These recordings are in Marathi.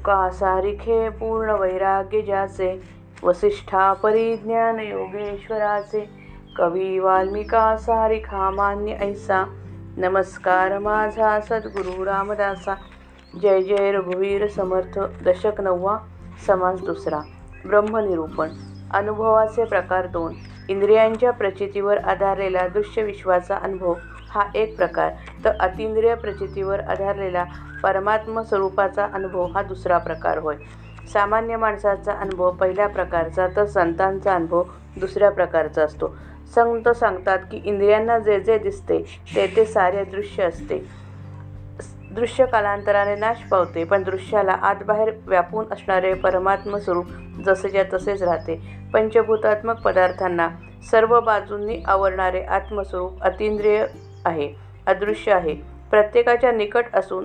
तुका सारिखे पूर्ण वैराग्य ज्याचे? वसिष्ठा परिज्ञान योगेश्वराचे. कवी वाल्मिका सारिखा मान्य ऐसा. नमस्कार माझा सद्गुरु रामदासा. जय जय रघुवीर समर्थ. दशक नववा. समास दुसरा. ब्रह्मनिरूपण. अनुभवाचे प्रकार दोन. इंद्रियांच्या प्रचितीवर आधारलेला दृश्य विश्वाचा अनुभव हा एक प्रकार. तर अतिंद्रिय प्रचितीवर आधारलेला परमात्म स्वरूपाचा अनुभव हा दुसरा प्रकार होय. सामान्य माणसाचा अनुभव पहिल्या प्रकारचा तर संतांचा अनुभव दुसऱ्या प्रकारचा असतो. संत सांगतात की इंद्रियांना जे जे दिसते ते ते सारे दृश्य असते. दृश्य कालांतराने नाश पावते पण दृश्याला आतबाहेर व्यापून असणारे परमात्म स्वरूप जसेच्या तसेच राहते. पंचभूतात्मक पदार्थांना सर्व बाजूंनी आवरणारे आत्मस्वरूप अतिंद्रिय आहे अदृश्य आहे. प्रत्येकाच्या निकट असून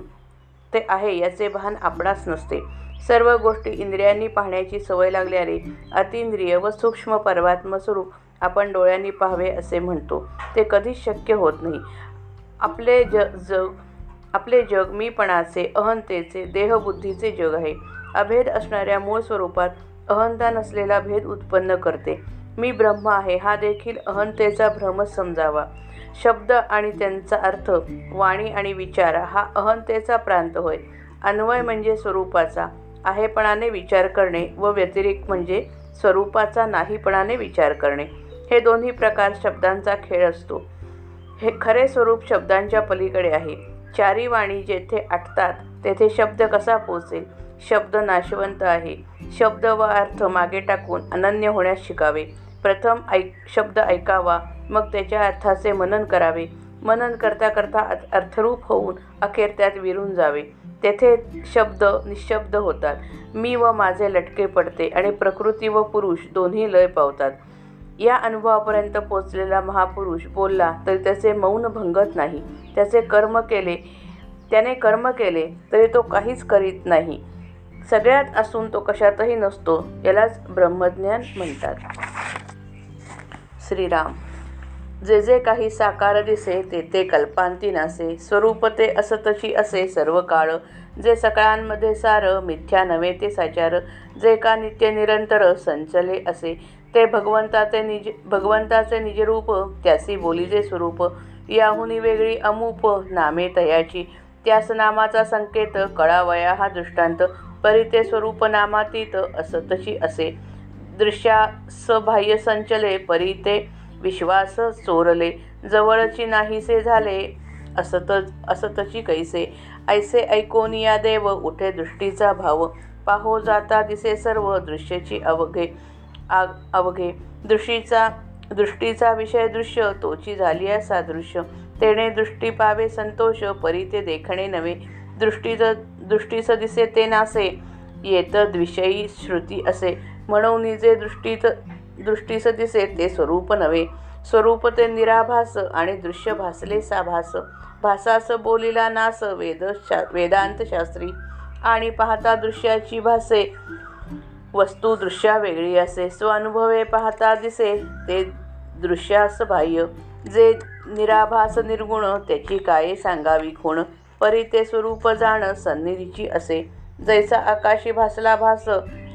ते आहे याचे भान आपणास नसते. सर्व गोष्टी इंद्रियांनी पाहण्याची सवय लागल्याने अतिंद्रिय व सूक्ष्म परमात्म स्वरूप आपण डोळ्यांनी पाहावे असे म्हणतो. ते कधीच शक्य होत नाही. आपले ज जग आपले जग मीपणाचे अहंतेचे देहबुद्धीचे जग आहे. अभेद असणाऱ्या मूळ स्वरूपात अहंता नसलेला भेद उत्पन्न करते. मी ब्रह्म आहे हा देखील अहंतेचा भ्रमच समजावा. शब्द आणि त्यांचा अर्थ वाणी आणि विचार हा अहंतेचा प्रांत होय. अन्वय म्हणजे स्वरूपाचा आहेपणाने विचार करणे व व्यतिरिक्त म्हणजे स्वरूपाचा नाहीपणाने विचार करणे. हे दोन्ही प्रकार शब्दांचा खेळ असतो. हे खरे स्वरूप शब्दांच्या पलीकडे आहे. चारी वाणी जेथे आटतात तेथे शब्द कसा पोचेल? शब्द नाशवंत आहे. शब्द व अर्थ मागे टाकून अनन्य होण्यास शिकावे. प्रथम ऐक शब्द ऐकावा मग त्याच्या अर्थाचे मनन करावे. मनन करता करता अ- अर्थरूप होऊन अखेर त्यात विरून जावे. तेथे शब्द निशब्द होतात. मी व माझे लटके पडते आणि प्रकृती व पुरुष दोन्ही लय पावतात. या अनुभवापर्यंत पोचलेला महापुरुष बोलला तरी त्याचे मौन भंगत नाही. त्याचे कर्म केले त्याने कर्म केले तरी तो काहीच करीत नाही. सगळ्यात असून तो कशातही नसतो यालाच ब्रह्मज्ञान म्हणतात. श्रीराम जे जे काही साकार दिसे ते ते कल्पांती नासे. स्वरूप ते असतशी असे सर्व काळ. जे सकाळांमध्ये सार मिथ्या नव्हे ते साचार. जे का नित्य निरंतर संचले असे. ते भगवंताचे निज भगवंताचे निजरूप त्यासी बोलीचे स्वरूप याहुनी वेगळी अमूप नामे तयाची. त्यास नामाचा संकेत कळावया हा दृष्टांत परी ते स्वरूप नामातीत असतशी असे. दृश्या बाह्य संचले परी ते विश्वास चोरले. जवळची नाहीसे झाले असत असतची कैसे. ऐसे ऐकोनिया देव उठे दृष्टीचा भाव. पाहो जाता दिसे सर्व दृश्याची अवघे. आग अवघे. दृष्टीचा दृष्टीचा विषय दृश्य तोची झाली आहे सादृश्य. तेणे दृष्टी पावे संतोष परी ते देखणे नव्हे दृष्टीच दृष्टीचं दिसे ते नासे येत द्विषयी श्रुती असे. म्हणून जे दृष्टीत दृष्टीस दिसे ते स्वरूप नव्हे स्वरूप ते निराभास आणि दृश्य भासले साभास भासास बोलिला नास वेद शा वेदांत शास्त्री. आणि पाहता दृश्याची भासे वस्तू दृश्या वेगळी असे स्वअनुभवे पाहता दिसे ते दृश्यास बाह्य. जे निराभास निर्गुण त्याची काय सांगावी खूण. परी ते स्वरूप जाण सन्निधीची असे. जैसा आकाशी भासला भास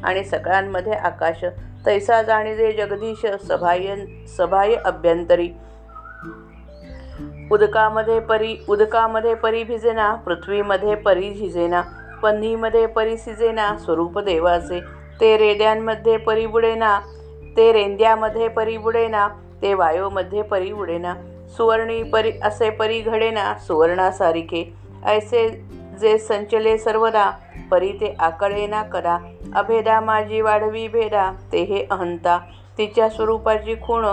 आणि सगळ्यांमध्ये आकाश. तैसा जाणीजे जगदीश सभाय सभाय अभ्यंतरी. उदकामध्ये परी उदकामध्ये परी भिजेना पृथ्वीमध्ये परी झिजेना. पन्नीमध्ये परी सिजेना स्वरूप देवाचे. ते रेड्यांमध्ये परी बुडेना ते रेंद्यामध्ये परी बुडेना ते वायोमध्ये परी उडेना सुवर्णी परी असे परी घडेना सुवर्णासारिखे ऐसे जे संचले सर्वदा परी ते आकळेना कदा. अभेदा माझी वाढवी भेदा ते हे अहंता. तिच्या स्वरूपाची खूण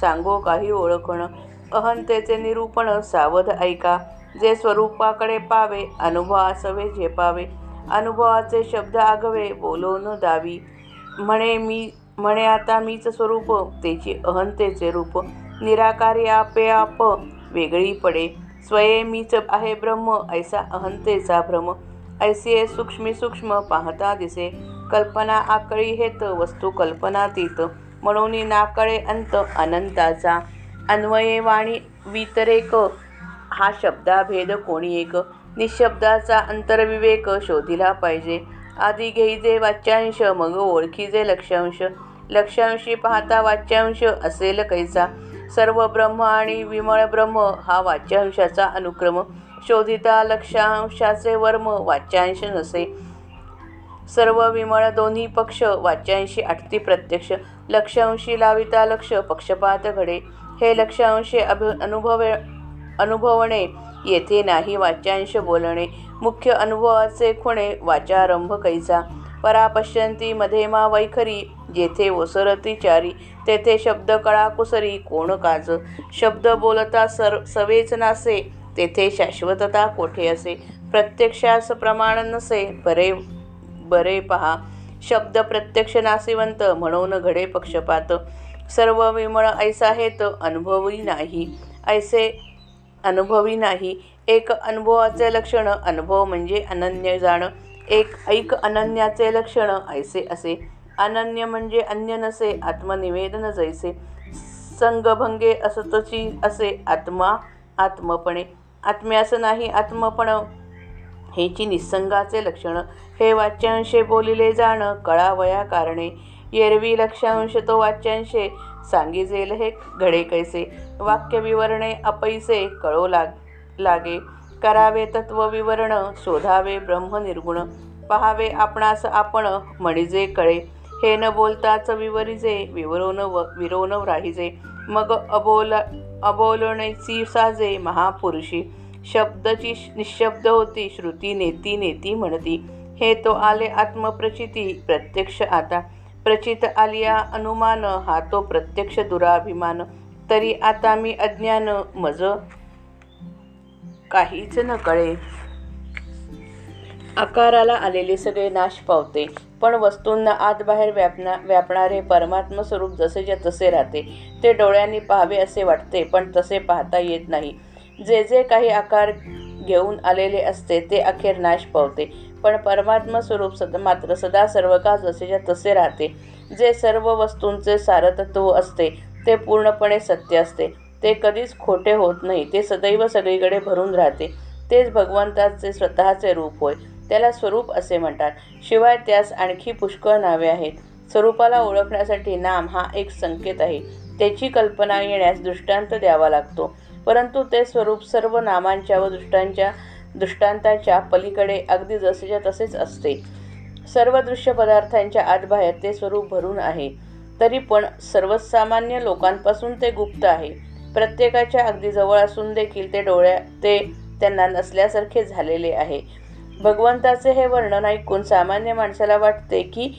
सांगो काही ओळखण. अहंतेचे निरूपण सावध ऐका. जे स्वरूपाकडे पावे अनुभव अनुभवासवे झेपावे अनुभवाचे शब्द आगवे बोलवून दावी. म्हणे मी म्हणे आता मीच स्वरूप त्याची अहंतेचे रूप निराकारी आपे आप वेगळी पडे. स्वये मीच आहे ब्रह्म ऐसा अहंतेचा भ्रम. ऐसे सूक्ष्मी सूक्ष्म पाहता दिसे. कल्पना आकळी हेत वस्तू कल्पनातीत म्हणून नाकळे अंत अनंताचा. अन्वये वाणी वितरेक हा शब्दाभेद कोणी एक. निशब्दाचा अंतर्विवेक शोधिला पाहिजे. आधी घेईजे वाच्यांश मग ओळखीजे लक्ष्यांश लक्ष्यांशी पाहता वाच्यांश असेल कैसा? सर्व ब्रह्म आणि विमळ ब्रह्म हा वाच्यांशाचा अनुक्रम. शोधिता लक्ष्यांशाचे वर्म वाच्यांश नसे. सर्व विमळ दोन्ही पक्ष वाच्यांशी आठती प्रत्यक्ष. लक्ष्यांशी लाविता लक्ष पक्षपात घडे. हे लक्ष्यांशी अभि अनुभव अनुभवणे येथे नाही वाच्यांश बोलणे. मुख्य अनुभवाचे खुणे वाचारंभ कैसा. परा पश्यंती मध्ये मा वैखरी जेथे ओसरती चारी तेथे शब्द कळा कुसरी कोण काज. शब्द बोलता सर सवेच नासे तेथे शाश्वतता कोठे असे. प्रत्यक्षास प्रमाण नसे बरे बरे पहा. शब्द प्रत्यक्ष नासिवंत म्हणून घडे पक्षपात. सर्व विमळ ऐसा हेत अनुभवी नाही. ऐसे अनुभवी नाही. एक अनुभवाचे लक्षण अनुभव म्हणजे अनन्य जाणं. एक ऐक अनन्याचे लक्षण ऐसे असे. अनन्य म्हणजे अन्य नसे आत्मनिवेदन जैसे. संगभंगे असतची असे आत्मा आत्मपणे. आत्म्यास नाही आत्मपण. हेची निसंगाचे लक्षण. हे वाच्यांशे बोलिले जाणं कळावया कारणे. येरवी लक्षांश तो वाच्यांशे. सांगिजेल हे घडे कैसे? वाक्य विवरणे अपैसे कळो लाग लागे. करावे तत्व विवरण शोधावे ब्रह्म निर्गुण. पहावे आपणास आपण म्हणिजे कळे. हे न बोलताच विवरिजे विवरोन व विरोन राहिजे मग अबोल अबोलण्याची साजे महापुरुषी. शब्दची निशब्द होती श्रुती नेती नेती म्हणती. हे तो आले आत्मप्रचिती प्रत्यक्ष आता. प्रचित आलिया अनुमान हा तो प्रत्यक्ष दुराभिमान. तरी आता मी अज्ञान मज काहीच न कळे. आकाराला आलेले सगळे नाश पावते. पण वस्तूंना आत बाहेर व्यापना व्यापणारे परमात्म स्वरूप जसेच्या तसे राहते. ते डोळ्यांनी पाहावे असे वाटते पण तसे पाहता येत नाही. जे जे काही आकार घेऊन आलेले असते ते अखेर नाश पावते. पण परमात्मा स्वरूप सद मात्र सदा सर्व काळ जसेच्या तसे राहते. जे सर्व वस्तूंचे सारतत्व असते ते पूर्णपणे सत्य असते. ते कधीच खोटे होत नाही ते सदैव सगळीकडे भरून राहते. तेच भगवंताचे स्वतःचे रूप होय. त्याला स्वरूप असे म्हणतात. शिवाय त्यास आणखी पुष्कळ नावे आहेत. स्वरूपाला ओळखण्यासाठी नाम हा एक संकेत आहे. त्याची कल्पना येण्यास दृष्टांत द्यावा लागतो. परंतु ते स्वरूप सर्व नामांच्या व दृष्टांच्या दृष्टांताच्या पलीकडे अगदी जसेच्या तसेच असते. सर्व दृश्य पदार्थांच्या आतबाहेर ते स्वरूप भरून आहे. तरी पण सर्वसामान्य लोकांपासून ते गुप्त आहे. प्रत्येकाच्या अगदी जवळ असून देखील ते डोळ्या ते त्यांना नसल्यासारखे झालेले आहे. भगवंताचे हे वर्णन ऐकून सामान्य माणसाला वाटते की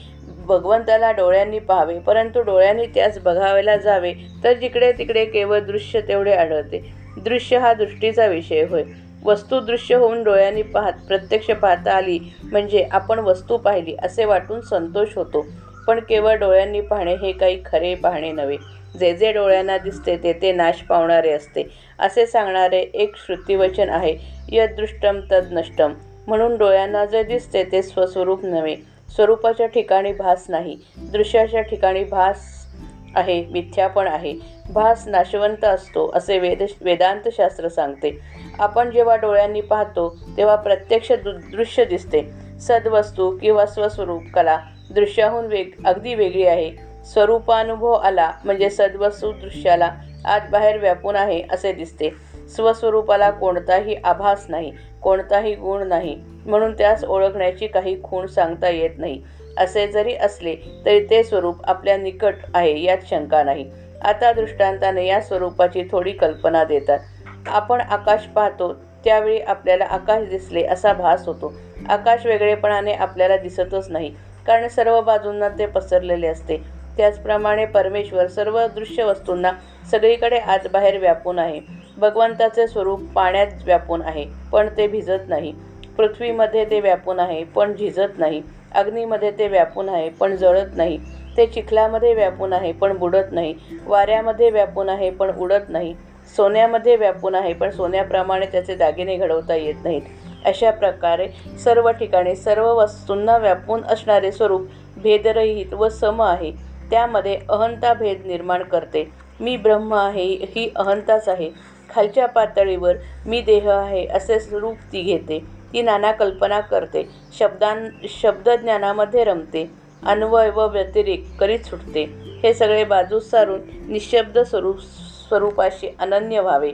भगवंताला डोळ्यांनी पाहावे. परंतु डोळ्यांनी त्यास बघावेला जावे तर जिकडे तिकडे केवळ दृश्य तेवढे आढळते. दृश्य हा दृष्टीचा विषय होय. वस्तू दृश्य होऊन डोळ्यांनी पाहत प्रत्यक्ष पाहता आली म्हणजे आपण वस्तू पाहिली असे वाटून संतोष होतो. पण केवळ डोळ्यांनी पाहणे हे काही खरे पाहणे नव्हे. जे जे डोळ्यांना दिसते ते ते नाश पावणारे असते असे सांगणारे एक श्रुतिवचन आहे यदृष्टम तद नष्टम म्हणून डोळ्यांना जे दिसते ते स्वस्वरूप नव्हे. स्वरूपाच्या ठिकाणी भास नाही. दृश्याच्या ठिकाणी भास आहे मिथ्या पण आहे. भास नाशवंत असतो असे वेद वेदांतशास्त्र सांगते. आपण जेव्हा डोळ्यांनी पाहतो तेव्हा प्रत्यक्ष दु दृश्य दिसते. सद्वस्तू किंवा स्वस्वरूप कला दृश्याहून वेग अगदी वेगळी आहे. स्वरूपानुभव आला म्हणजे सद्वस्तू दृश्याला आत बाहेर व्यापून आहे असे दिसते. स्वस्वरूपाला कोणताही आभास नाही कोणताही गुण नाही. म्हणून त्यास ओळखण्याची काही खूण सांगता येत नाही. असे जरी असले तरी ते स्वरूप आपल्या निकट आहे यात शंका नाही. आता दृष्टांताने या स्वरूपाची थोडी कल्पना देतात. आपण आकाश पाहतो त्यावेळी आपल्याला आकाश दिसले असा भास होतो. आकाश वेगळेपणाने आपल्याला दिसतच नाही कारण सर्व बाजूंना ते पसरलेले असते. त्याचप्रमाणे परमेश्वर सर्व दृश्य वस्तूंना सगळीकडे आत बाहेर व्यापून आहे. भगवंताचे स्वरूप पाण्यात व्यापून आहे पण ते भिजत नाही. पृथ्वीमध्ये ते व्यापून आहे पण झिजत नाही. अग्नीमध्ये ते व्यापून आहे पण जळत नाही. ते चिखलामध्ये व्यापून आहे पण बुडत नाही. वाऱ्यामध्ये व्यापून आहे पण उडत नाही. सोन्यामध्ये व्यापून आहे पण सोन्याप्रमाणे त्याचे दागिने घडवता येत नाहीत. अशा प्रकारे सर्व ठिकाणी सर्व वस्तूंना व्यापून असणारे स्वरूप भेदरहित व सम आहे. त्यामध्ये अहंता भेद निर्माण करते. मी ब्रह्म आहे ही अहंताच आहे. खालच्या पातळीवर मी देह आहे असे स्वरूप ती घेते. ती नाना कल्पना करते. शब्दां शब्दज्ञानामध्ये रमते. अन्वय व व्यतिरिक्त करीत सुटते. हे सगळे बाजूस सारून निशब्द स्वरूप स्वरूपाशी अनन्य व्हावे.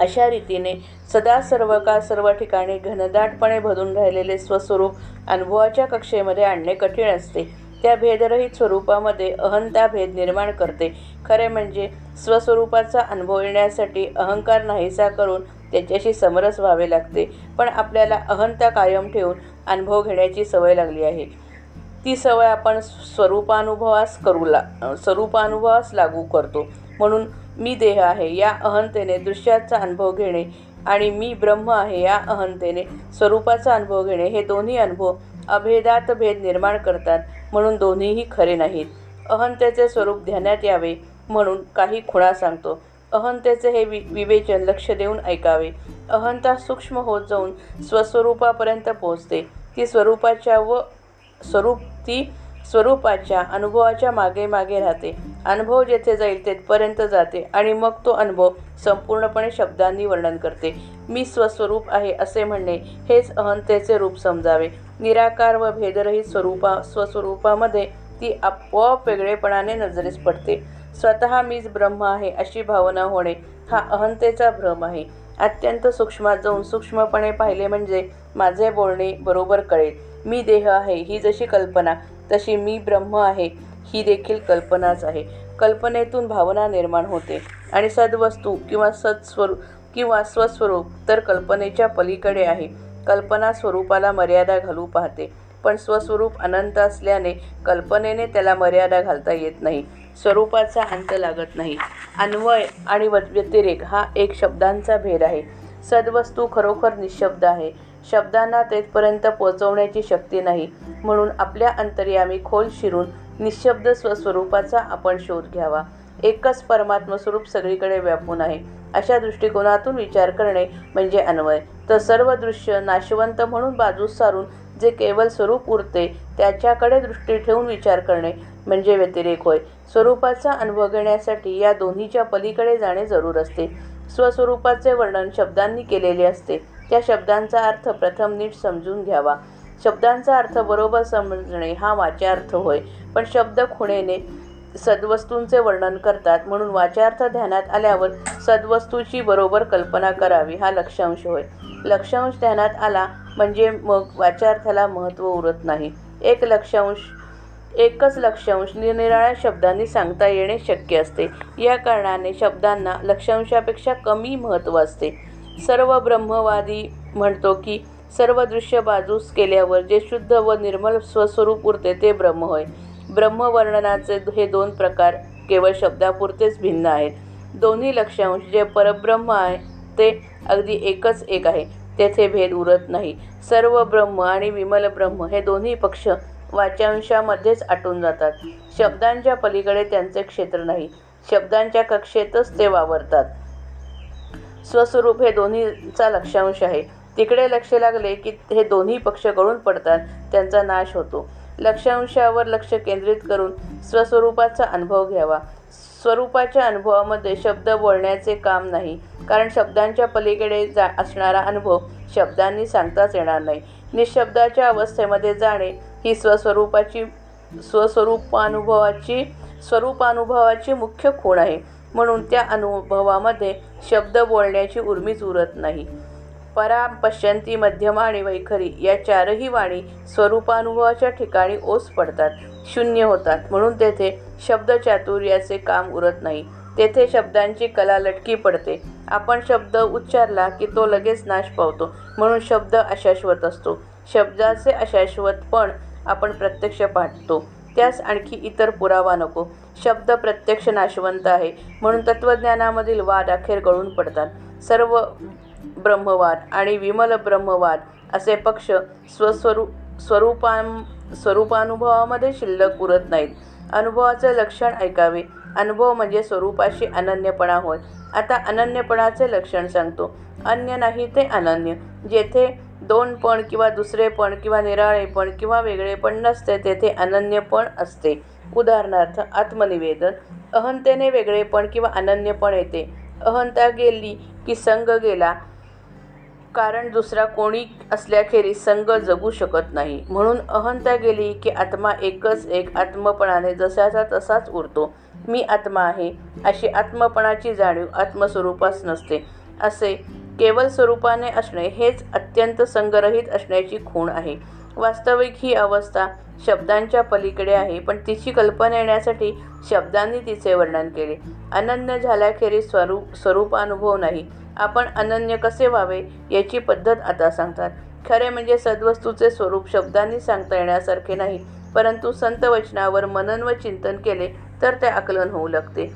अशा रीतीने सदा सर्व काळ सर्व ठिकाणी घनदाटपणे भरून राहिलेले स्वस्वरूप अनुभवाच्या कक्षेमध्ये आणणे कठीण असते. त्या भेदरहित स्वरूपामध्ये अहंता भेद निर्माण करते. खरे म्हणजे स्वस्वरूपाचा अनुभव येण्यासाठी अहंकार नाहीसा करून त्याच्याशी समरस व्हावे लागते. पण आपल्याला अहंता कायम ठेवून अनुभव घेण्याची सवय लागली आहे. ती सवय आपण स्वरूपानुभवास करू ला स्वरूपानुभवास लागू करतो. म्हणून मी देह आहे या अहंतेने दृश्याचा अनुभव घेणे आणि मी ब्रह्म आहे या अहंतेने स्वरूपाचा अनुभव घेणे हे दोन्ही अनुभव अभेदात भेद निर्माण करतात. म्हणून दोन्हीही खरे नाहीत. अहंतेचे स्वरूप ध्यानात यावे म्हणून काही खुणा सांगतो. अहंतेचे हे वि विवेचन लक्ष देऊन ऐकावे. अहंता सूक्ष्म होत जाऊन स्वस्वरूपापर्यंत पोहोचते. ती स्वरूपाच्या व स्वरूप ती स्वरूपाच्या अनुभवाच्या मागे मागे राहते. अनुभव जेथे जाईल तेथपर्यंत जाते आणि मग तो अनुभव संपूर्णपणे शब्दांनी वर्णन करते. मी स्वस्वरूप आहे असे म्हणणे हेच अहंतेचे रूप समजावे. निराकार व भेदरहित स्वरूपा स्वस्वरूपामध्ये ती आपोआप वेगळेपणाने नजरेस पडते. स्वतः मीच ब्रह्म आहे अशी भावना होणे हा अहंतेचा भ्रम आहे. अत्यंत सूक्ष्मात जाऊन सूक्ष्मपणे पाहिले म्हणजे माझे बोलणे बरोबर कळेल. मी देह आहे ही जशी कल्पना तशी मी ब्रह्म आहे ही देखील कल्पनाच आहे. कल्पनेतून भावना निर्माण होते आणि सद्वस्तू किंवा सत्स्वरूप किंवा स्वस्वरूप तर कल्पनेच्या पलीकडे आहे. कल्पना स्वरूपाला मर्यादा घालू पाहते. पण स्वस्वरूप अनंत असल्याने कल्पनेने त्याला मर्यादा घालता येत नाही. स्वरूपाचा अंत लागत नाही. अन्वय आणि व- व्यतिरेक हा एक शब्दांचा भेद आहे. सद्वस्तू खरोखर निशब्द आहे. शब्दांना तेथपर्यंत पोहोचवण्याची शक्ती नाही. म्हणून आपल्या अंतर्यामी खोल शिरून निशब्द स्वस्वरूपाचा आपण शोध घ्यावा. एकच परमात्म स्वरूप सगळीकडे व्यापून आहे. अशा दृष्टिकोनातून विचार करणे म्हणजे अन्वय. तर सर्व दृश्य नाशवंत म्हणून बाजूस सारून जे केवळ स्वरूप उरते त्याच्याकडे दृष्टी ठेवून विचार करणे म्हणजे व्यतिरेक होय. स्वरूपाचा अनुभव घेण्यासाठी या दोन्हीच्या पलीकडे जाणे जरूर असते. स्वस्वरूपाचे वर्णन शब्दांनी केलेले असते. त्या शब्दांचा अर्थ प्रथम नीट समजून घ्यावा. शब्दांचा अर्थ बरोबर समजणे हा वाच्यार्थ होय. पण शब्द खुणेने सद्वस्तूंचे वर्णन करतात. म्हणून वाच्यार्थ ध्यानात आल्यावर सद्वस्तूची बरोबर कल्पना करावी हा लक्षांश होय. लक्षांश ध्यानात आला म्हणजे मग वाच्यार्थाला महत्त्व उरत नाही. एक लक्षांश एकच लक्षांश निरनिराळ्या शब्दांनी सांगता येणे शक्य असते. या कारणाने शब्दांना लक्षांशापेक्षा कमी महत्त्व असते. सर्व ब्रह्मवादी म्हणतो की सर्व दृश्य बाजूस केल्यावर जे शुद्ध व निर्मल स्वस्वरूप उरते ते ब्रह्म होय. ब्रह्मवर्णनाचे हे दोन प्रकार केवळ शब्दापुरतेच भिन्न आहेत. दोन्ही लक्षांश जे परब्रह्म आहे ते अगदी एकच एक आहे. तेथे भेद उरत नाही. सर्व ब्रह्म आणि विमल ब्रह्म हे दोन्ही पक्ष वाच्यांशामध्येच आटून जातात. शब्दांच्या पलीकडे त्यांचे क्षेत्र नाही. शब्दांच्या कक्षेतच ते वावरतात. स्वस्वरूप हे दोन्हीचा लक्षांश आहे. तिकडे लक्ष लागले की हे दोन्ही पक्ष गळून पडतात. त्यांचा नाश होतो. लक्षांशावर लक्ष केंद्रित करून स्वस्वरूपाचा अनुभव घ्यावा. स्वरूपाच्या अनुभवामध्ये शब्द बोलण्याचे काम नाही कारण शब्दांच्या पलीकडे जा असणारा अनुभव शब्दांनी सांगताच येणार नाही. निशब्दाच्या अवस्थेमध्ये जाणे ही स्वस्वरूपाची स्वस्वरूपानुभवाची स्वरूपानुभवाची मुख्य खूण आहे. म्हणून त्या अनुभवामध्ये शब्द बोलण्याची उर्मीच उरत नाही. परा पश्यंती मध्यमा आणि वैखरी या चारही वाणी स्वरूपानुभवाच्या ठिकाणी ओस पडतात शून्य होतात. म्हणून तेथे शब्दचातुर्याचे काम उरत नाही. तेथे शब्दांची कला लटकी पडते. आपण शब्द उच्चारला की तो लगेच नाश पावतो. म्हणून शब्द अशाश्वत असतो. शब्दाचे अशाश्वतपण आपण प्रत्यक्ष पाहतो त्यास आणखी इतर पुरावा नको. शब्द प्रत्यक्ष नाशवंत आहे. म्हणून तत्त्वज्ञानामधील वाद अखेर गळून पडतात. सर्व ब्रह्मवाद आणि विमल ब्रह्मवाद असे पक्ष स्वस्वरूप स्वरूपां स्वरूपानुभवामध्ये शिल्लक उरत नाहीत. अनुभवाचे लक्षण ऐकावे. अनुभव म्हणजे स्वरूपाशी अनन्यपणा होय. आता अनन्यपणाचे लक्षण सांगतो. अन्य नाही ते अनन्य. जेथे दोनपण किंवा दुसरेपण किंवा निराळेपण किंवा वेगळेपण नसते तेथे अनन्यपण असते. उदाहरणार्थ आत्मनिवेदन. अहंतेने वेगळेपण किंवा अनन्यपण येते. अहंता गेली की संघ गेला. कारण दुसरा कोणी असल्याखेरीज संग जगू शकत नाही. म्हणून अहंता गेली की आत्मा एकच एक आत्मपणाने जसाचा तसाच उरतो. मी आत्मा आहे अशी आत्मपणाची जाणीव आत्मस्वरूपास नसते. असे केवळ स्वरूपाने असणे हेच अत्यंत संगरहित असण्याची खूण आहे. वास्तविक ही अवस्था शब्दांच्या पलीकडे आहे पण तिची कल्पना येण्यासाठी शब्दांनी तिचे वर्णन केले. अनन्य झाल्याखेरीज स्वरूप स्वरूपानुभव नाही. आपण अनन्य कसे व्हावे याची पद्धत आता सांगतात. खरे म्हणजे सद्वस्तूचे स्वरूप शब्दांनी सांगता येण्यासारखे नाही परंतु संत वचनावर मनन व चिंतन केले तर ते आकलन होऊ लागते.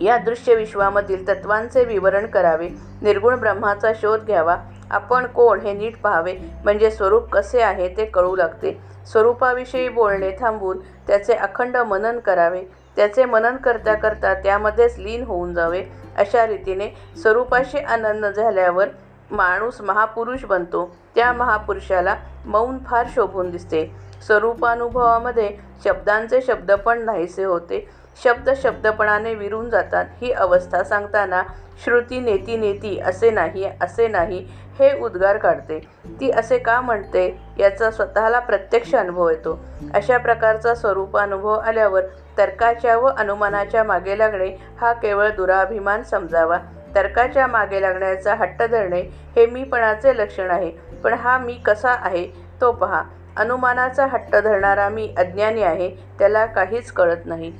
या दृश्य विश्वामधील तत्वांचे विवरण करावे निर्गुण ब्रह्माचा शोध घ्यावा आपण कोण हे नीट पाहावे म्हणजे स्वरूप कसे आहे ते कळू लागते. स्वरूपाविषयी बोलणे थांबवून त्याचे अखंड मनन करावे. त्याचे मनन करता करता त्यामध्येच लीन होऊन जावे अशा रीतीने स्वरूपाशी आनंद झाल्यावर माणूस महापुरुष बनतो. त्या महापुरुषाला मौन फार शोभून दिसते. स्वरूपानुभवामध्ये शब्दांचे शब्द पण नाहीसे होते. शब्द शब्दपणाने विरून जातात. ही अवस्था सांगताना श्रुती नेती नेती असे नाही असे नाही हे उद्गार काढते. ती असे का म्हणते? याचा स्वतःला प्रत्यक्ष अनुभव येतो. अशा प्रकारचा स्वरूपानुभव आल्यावर तर्काच्या व अनुमानाच्या मागे लागणे हा केवळ दुराभिमान समजावा. तर्काच्या मागे लागण्याचा हट्ट धरणे हे मीपणाचे लक्षण आहे. पण हा मी कसा आहे तो पहा. अनुमानाचा हट्ट धरणारा मी अज्ञानी आहे त्याला काहीच कळत नाही.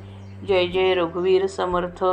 जय जय रघुवीर समर्थ.